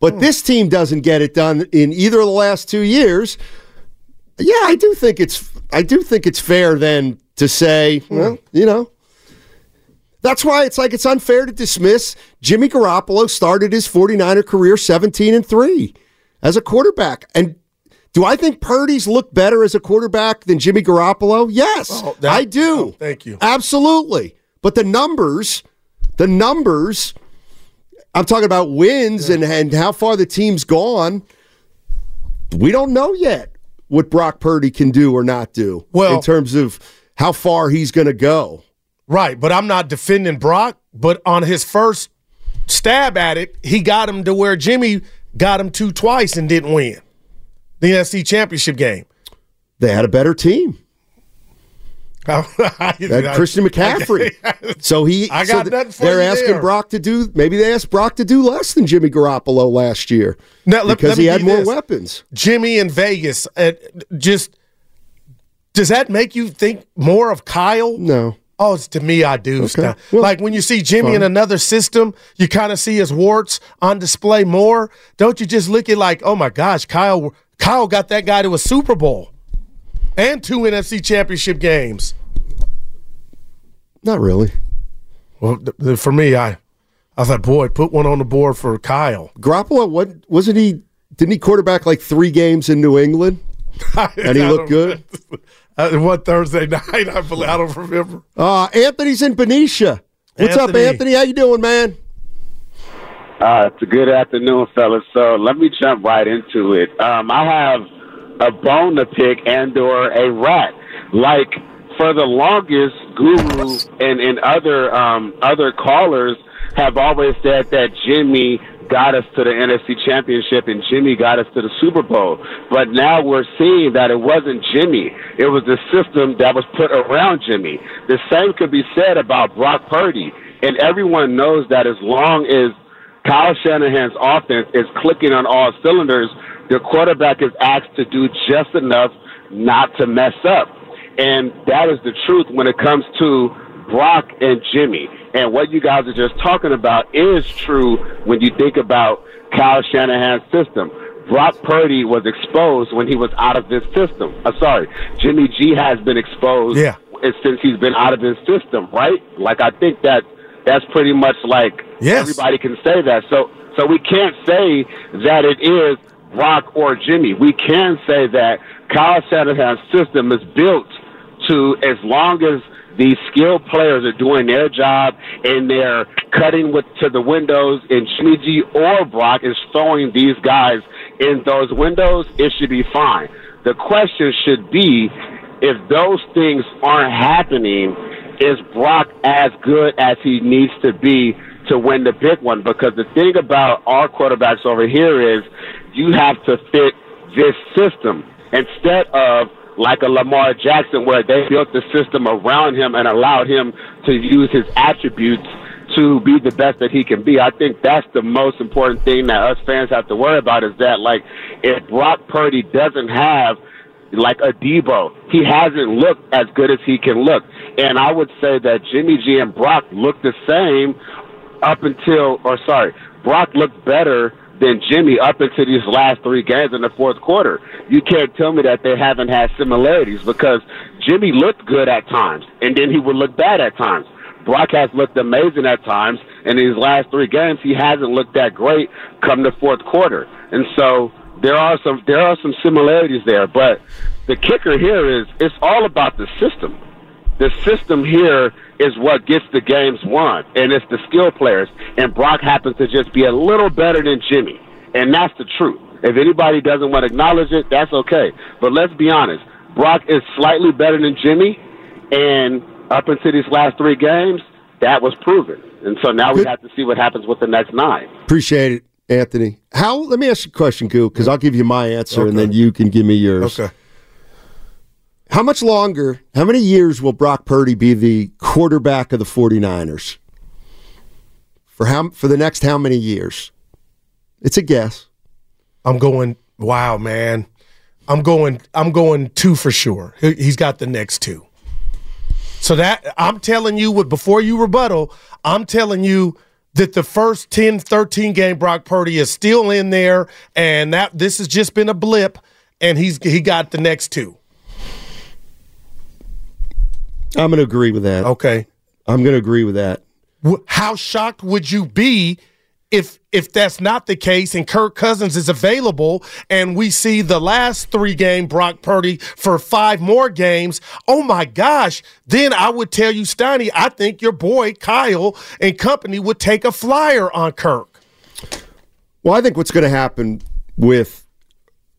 Speaker 2: but hmm. this team doesn't get it done in either of the last two years. Yeah, I do think it's I do think it's fair then to say, hmm. well, you know, that's why it's like it's unfair to dismiss Jimmy Garoppolo started his 49er career 17 and 3 as a quarterback. And do I think Purdy's looked better as a quarterback than Jimmy Garoppolo? Yes,
Speaker 4: Oh, that-
Speaker 2: I do.
Speaker 4: oh, thank you.
Speaker 2: Absolutely. But the numbers, the numbers, I'm talking about wins and, and how far the team's gone. We don't know yet what Brock Purdy can do or not do
Speaker 4: Well-
Speaker 2: in terms of how far he's going to go.
Speaker 4: Right, but I'm not defending Brock. But on his first stab at it, he got him to where Jimmy got him to twice and didn't win the NFC Championship game.
Speaker 2: They had a better team. Had Christian McCaffrey. So he
Speaker 4: I got
Speaker 2: th-
Speaker 4: nothing for
Speaker 2: they're asking
Speaker 4: there.
Speaker 2: Brock to do maybe they asked Brock to do less than Jimmy Garoppolo last year
Speaker 4: Now, let-
Speaker 2: because
Speaker 4: let
Speaker 2: he had more
Speaker 4: this.
Speaker 2: weapons.
Speaker 4: Jimmy in Vegas. Uh, just does that make you think more of Kyle?
Speaker 2: No.
Speaker 4: Oh, it's, to me, I do. Stan.
Speaker 2: Well,
Speaker 4: like when you see Jimmy in another system, you kind of see his warts on display more. Don't you just look at like, oh my gosh, Kyle, Kyle got that guy to a Super Bowl and two NFC Championship games.
Speaker 2: Not really.
Speaker 4: Well, th- th- for me, I, I thought, boy, put one on the board for Kyle.
Speaker 2: Garoppolo, what wasn't he? Didn't he quarterback like three games in New England? And he looked good.
Speaker 4: what Thursday night, I believe. I don't remember.
Speaker 2: Uh, Anthony's in Benicia. What's up,
Speaker 4: Anthony.
Speaker 2: Anthony? How you doing, man?
Speaker 9: Uh, it's a good afternoon, fellas. So let me jump right into it. Um, I have a bone to pick and or a rat. Like for the longest, Guru and, and other um, other callers have always said that Jimmy got us to the NFC Championship and Jimmy got us to the Super Bowl. But now we're seeing that it wasn't Jimmy. It was the system that was put around Jimmy. The same could be said about Brock Purdy. And everyone knows that as long as Kyle Shanahan's offense is clicking on all cylinders, the quarterback is asked to do just enough not to mess up. And that is the truth when it comes to Brock and Jimmy. And what you guys are just talking about is true when you think about Kyle Shanahan's system. Brock Purdy was exposed when he was out of this system. Uh, sorry, Jimmy G has been exposed
Speaker 4: Yeah.
Speaker 9: since he's been out of his system, right? Like I think that that's pretty much like
Speaker 4: Yes.
Speaker 9: everybody can say that. So so we can't say that it is Brock or Jimmy. We can say that Kyle Shanahan's system is built to as long as these skilled players are doing their job and they're cutting with to the windows and G or Brock is throwing these guys in those windows, it should be fine. The question should be if those things aren't happening, is Brock as good as he needs to be to win the big one? Because the thing about our quarterbacks over here is you have to fit this system instead of like a Lamar Jackson where they built the system around him and allowed him to use his attributes to be the best that he can be. I think that's the most important thing that us fans have to worry about is that like if Brock Purdy doesn't have like a Deebo. He hasn't looked as good as he can look. And I would say that Jimmy G and Brock look the same up until, or sorry, Brock looked better than Jimmy up into these last three games in the fourth quarter. You can't tell me that they haven't had similarities because Jimmy looked good at times and then he would look bad at times. Brock has looked amazing at times. In these last three games, he hasn't looked that great come the fourth quarter. And so there are some there are some similarities there, but the kicker here is it's all about the system. The system here is what gets the games won, and it's the skill players. And Brock happens to just be a little better than Jimmy, and that's the truth. If anybody doesn't want to acknowledge it, that's okay. But let's be honest, Brock is slightly better than Jimmy, and up until these last three games, that was proven. And so now we have to see what happens with the next nine.
Speaker 2: Appreciate it, Anthony. How? Let me ask you a question, Goo, because I'll give you my answer and then you can give me yours.
Speaker 4: Okay.
Speaker 2: How much longer, how many years will Brock Purdy be the quarterback of the 49ers? For how for the next how many years? It's a guess.
Speaker 4: I'm going. Wow, man. I'm going. I'm going two for sure. He- He's got the next two. So that I'm telling you, what before you rebuttal, I'm telling you that the first 10, 13 game Brock Purdy is still in there, and that this has just been a blip, and he's he got the next two.
Speaker 2: I'm going to agree with that.
Speaker 4: Okay.
Speaker 2: I'm going to agree with that.
Speaker 4: How shocked would you be if if that's not the case and Kirk Cousins is available and we see the last three game Brock Purdy for five more games? Oh my gosh! Then I would tell you, Steiny, I think your boy Kyle and company would take a flyer on Kirk.
Speaker 2: Well, I think what's going to happen with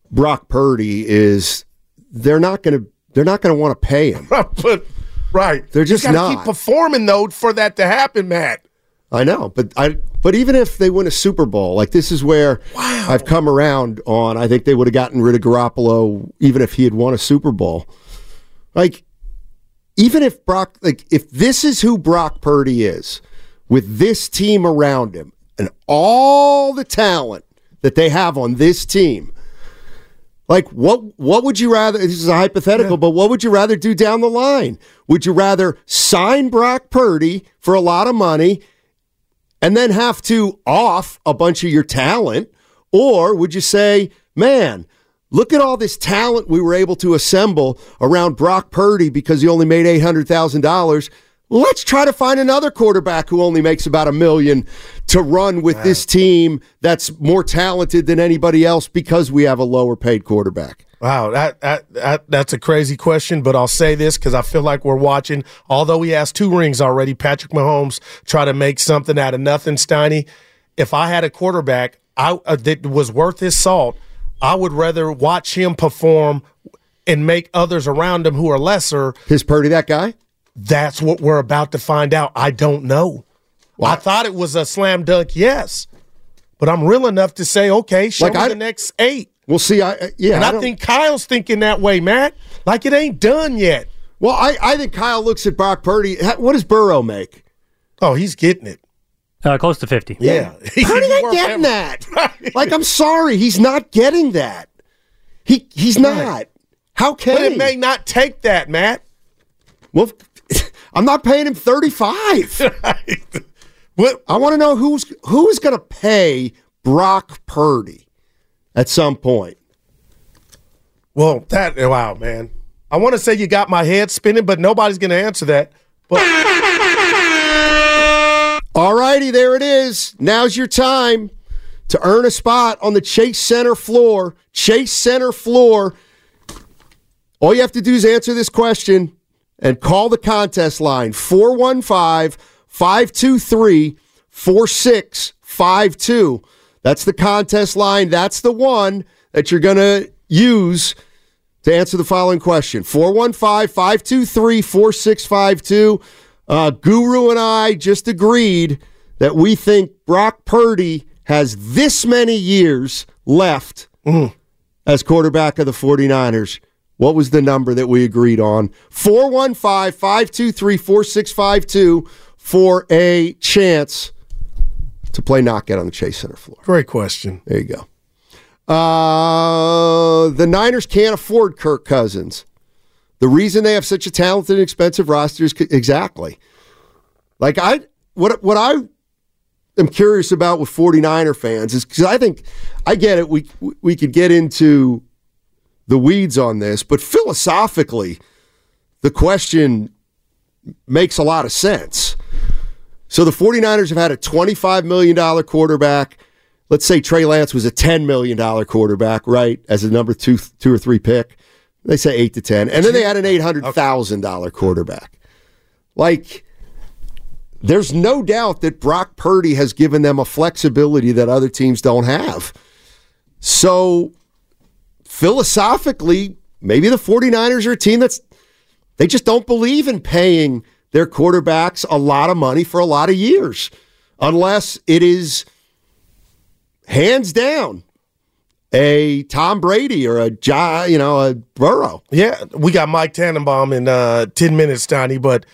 Speaker 2: Brock Purdy is they're not going to they're not going to want to pay him.
Speaker 4: but right,
Speaker 2: They're just not.
Speaker 4: keep performing though for that to happen, Matt.
Speaker 2: I know, but I but even if they win a Super Bowl, like this is where I've come around on. I think they would have gotten rid of Garoppolo even if he had won a Super Bowl. Like even if Brock, like if this is who Brock Purdy is, with this team around him and all the talent that they have on this team, like what what would you rather this is a hypothetical, but what would you rather do down the line? Would you rather sign Brock Purdy for a lot of money and then have to off a bunch of your talent? Or would you say, man, look at all this talent we were able to assemble around Brock Purdy because he only made $800,000? Let's try to find another quarterback who only makes about a million to run with this team that's more talented than anybody else because we have a lower paid quarterback.
Speaker 4: Wow, that, that, that that's a crazy question, but I'll say this because I feel like we're watching. Although he has two rings already, Patrick Mahomes try to make something out of nothing. Steiny, if I had a quarterback I, uh, that was worth his salt, I would rather watch him perform and make others around him who are lesser.
Speaker 2: His Purdy that guy?
Speaker 4: That's what we're about to find out. I don't know. I thought it was a slam dunk, yes, but I'm real enough to say, okay, show
Speaker 2: Like,
Speaker 4: me
Speaker 2: I-
Speaker 4: the next eight.
Speaker 2: We'll see. I, I- yeah,
Speaker 4: And I,
Speaker 2: don't-
Speaker 4: think Kyle's thinking that way, Matt. Like it ain't done yet.
Speaker 2: Well, I, I think Kyle looks at Brock Purdy. What does Burrow make?
Speaker 4: Oh, he's getting it.
Speaker 10: Uh, close to 50.
Speaker 4: Yeah.
Speaker 2: Purdy ain't getting that. Like, I'm sorry, he's not getting that. He he's not. How can
Speaker 4: But it may not take that, Matt.
Speaker 2: well, I'm not paying him 35.
Speaker 4: What?
Speaker 2: I want to know who's who's going to pay Brock Purdy at some point.
Speaker 4: Well, that wow, man. I want to say you got my head spinning, but nobody's going to answer that. But
Speaker 2: All righty, there it is. Now's your time to earn a spot on the Chase Center floor. Chase Center floor. All you have to do is answer this question and call the contest line 415 523 4652. That's the contest line. That's the one that you're going to use to answer the following question 415 523 4652. Uh, Guru and I just agreed that we think Brock Purdy has this many years left as quarterback of the 49ers. What was the number that we agreed on? 415 523 4652 for a chance to play knockout on the Chase Center floor.
Speaker 4: great question.
Speaker 2: There you go. Uh, the Niners can't afford Kirk Cousins. The reason they have such a talented and expensive roster is c- exactly. Like I what what I am curious about with 49er fans is cuz I think I get it we we could get into the weeds on this, but philosophically the question makes a lot of sense. So the 49ers have had a $25 million quarterback. Let's say Trey Lance was a $10 million quarterback, right? As a number two, two or three pick. They say eight to 10. And then they had an $800,000 quarterback. Like, there's no doubt that Brock Purdy has given them a flexibility that other teams don't have. So, philosophically, maybe the 49ers are a team that's, they just don't believe in paying their quarterbacks a lot of money for a lot of years, unless it is hands down a Tom Brady or a Ja- you know a Burrow.
Speaker 4: Yeah, we got Mike Tannenbaum in uh, 10 minutes, Steiny, but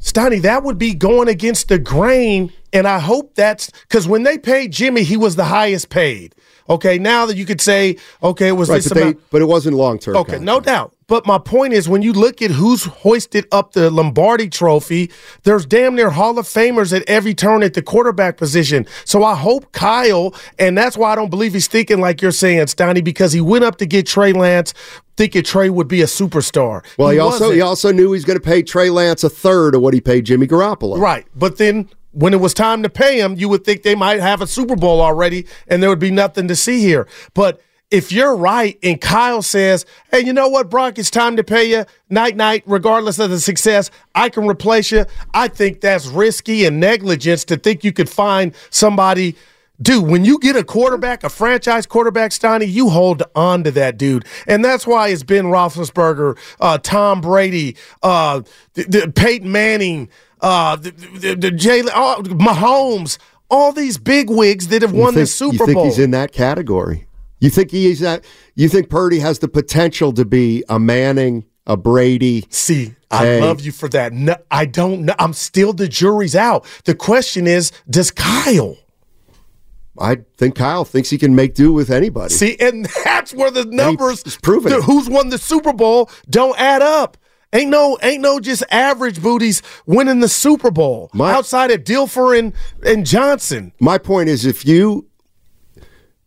Speaker 4: Steiny, that would be going against the grain And I hope that's because when they paid Jimmy, he was the highest paid. Okay, now that you could say, okay, it was
Speaker 2: Right,
Speaker 4: this
Speaker 2: but, they,
Speaker 4: amount.
Speaker 2: but it wasn't long term.
Speaker 4: Okay, no doubt. But my point is, when you look at who's hoisted up the Lombardi trophy, there's damn near Hall of Famers at every turn at the quarterback position. So I hope Kyle, and that's why I don't believe he's thinking like you're saying, Stoney, because he went up to get Trey Lance, thinking Trey would be a superstar.
Speaker 2: Well, he, also
Speaker 4: wasn't.
Speaker 2: he also knew he was going to pay Trey Lance a third of what he paid Jimmy Garoppolo.
Speaker 4: Right. But then when it was time to pay him, you would think they might have a Super Bowl already and there would be nothing to see here. But if you're right and Kyle says, hey, you know what, Brock, it's time to pay you night night, regardless of the success, I can replace you. I think that's risky and negligence to think you could find somebody. Dude, when you get a quarterback, a franchise quarterback, Steiny, you hold on to that dude. And that's why it's Ben Roethlisberger, uh, Tom Brady, uh, the, the Peyton Manning, uh, the, the, the Jalen, oh, Mahomes, all these big wigs that have
Speaker 2: You
Speaker 4: won the Super
Speaker 2: you think
Speaker 4: Bowl.
Speaker 2: he's in that category? You think he's that? You think Purdy has the potential to be a Manning, a Brady?
Speaker 4: See, I love you for that. No, I don't know. I'm still the jury's out. The question is, does Kyle?
Speaker 2: I think Kyle thinks he can make do with anybody.
Speaker 4: See, and that's where the numbers
Speaker 2: proven
Speaker 4: the- who's won the Super Bowl don't add up. Ain't no, ain't no just average booties winning the Super Bowl
Speaker 2: My-
Speaker 4: outside of Dilfer and, and Johnson.
Speaker 2: My point is, if you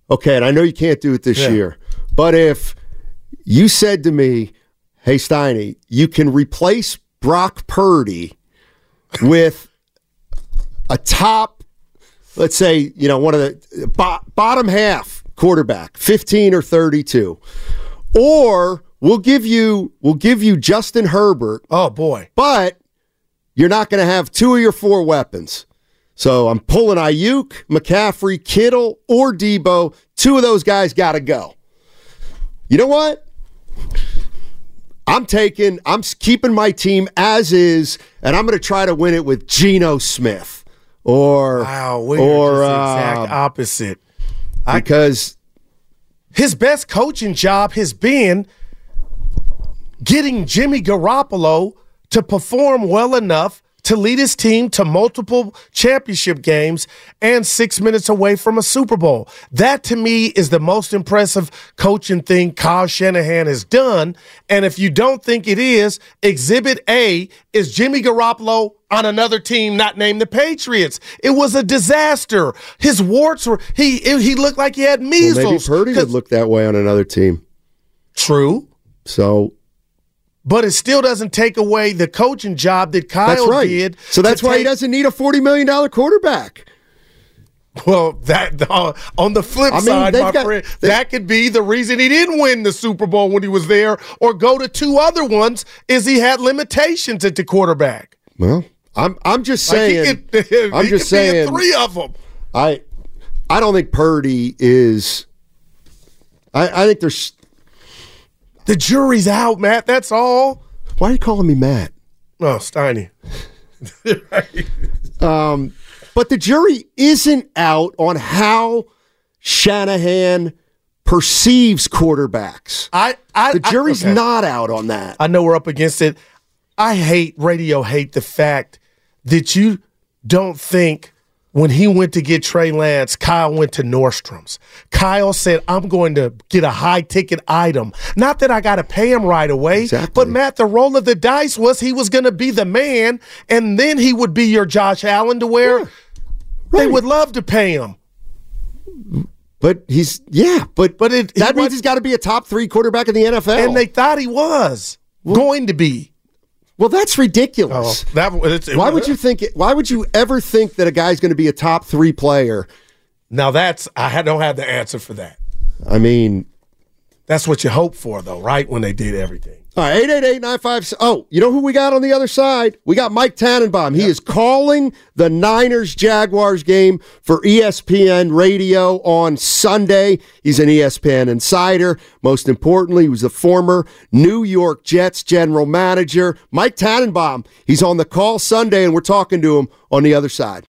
Speaker 2: okay, and I know you can't do it this
Speaker 4: Yeah.
Speaker 2: year, but if you said to me, "Hey Steiny, you can replace Brock Purdy with a top, let's say, you know, one of the bo- bottom half quarterback, fifteen or thirty-two, or we'll give you we'll give you Justin Herbert,
Speaker 4: Oh boy,
Speaker 2: but you're not going to have two of your four weapons." So I'm pulling Aiyuk, McCaffrey, Kittle, or Deebo. Two of those guys got to go. You know what? I'm taking, I'm keeping my team as is, and I'm going to try to win it with Geno Smith or
Speaker 4: wow, we're
Speaker 2: or
Speaker 4: the um,
Speaker 2: exact
Speaker 4: opposite.
Speaker 2: because
Speaker 4: His best coaching job has been getting Jimmy Garoppolo to perform well enough to lead his team to multiple championship games and six minutes away from a Super Bowl. That to me is the most impressive coaching thing Kyle Shanahan has done. And if you don't think it is, Exhibit A is Jimmy Garoppolo on another team not named the Patriots. It was a disaster. His warts were he he looked like he had
Speaker 2: well,
Speaker 4: measles.
Speaker 2: maybe Purdy would look that way on another team.
Speaker 4: True.
Speaker 2: So
Speaker 4: But it still doesn't take away the coaching job that Kyle
Speaker 2: that's right.
Speaker 4: did.
Speaker 2: So that's why he doesn't need a $40 million quarterback.
Speaker 4: Well, that uh, on the flip
Speaker 2: I mean,
Speaker 4: side, my
Speaker 2: got-
Speaker 4: friend,
Speaker 2: they-
Speaker 4: that could be the reason he didn't win the Super Bowl when he was there, or go to two other ones. Is he had limitations at the quarterback?
Speaker 2: Well, I'm I'm just
Speaker 4: Like,
Speaker 2: saying.
Speaker 4: could-
Speaker 2: I'm just
Speaker 4: could be in
Speaker 2: saying.
Speaker 4: three of them.
Speaker 2: I I don't think Purdy is. I, I think there's.
Speaker 4: The jury's out, Matt. That's all.
Speaker 2: Why are you calling me Matt?
Speaker 4: Oh, Steiny.
Speaker 2: Um, but the jury isn't out on how Shanahan perceives quarterbacks.
Speaker 4: I, I
Speaker 2: The
Speaker 4: I-
Speaker 2: jury's
Speaker 4: okay.
Speaker 2: not out on that.
Speaker 4: I know we're up against it. I hate radio. Hate the fact that you don't think when he went to get Trey Lance, Kyle went to Nordstrom's. Kyle said, "I'm going to get a high ticket item. Not that I got to pay him right away,
Speaker 2: Exactly.
Speaker 4: but Matt, the roll of the dice was he was going to be the man, and then he would be your Josh Allen to where they
Speaker 2: right.
Speaker 4: would love to pay him.
Speaker 2: But he's yeah, but
Speaker 4: But it-
Speaker 2: that means
Speaker 4: was-
Speaker 2: he's got to be a top three quarterback in the NFL.
Speaker 4: And they thought he was going to be.
Speaker 2: Well, that's ridiculous.
Speaker 4: Oh, that it's,
Speaker 2: Why would you think? It, why would you ever think that a guy's going to be a top three player?
Speaker 4: Now that's I don't have the answer for that.
Speaker 2: I mean,
Speaker 4: That's what you hope for, though, right? When they did everything.
Speaker 2: All right, 888 Oh, you know who we got on the other side? We got Mike Tannenbaum. He is calling the Niners Jaguars game for ESPN radio on Sunday. He's an ESPN insider. Most importantly, he was the former New York Jets general manager. Mike Tannenbaum. He's on the call Sunday, and we're talking to him on the other side.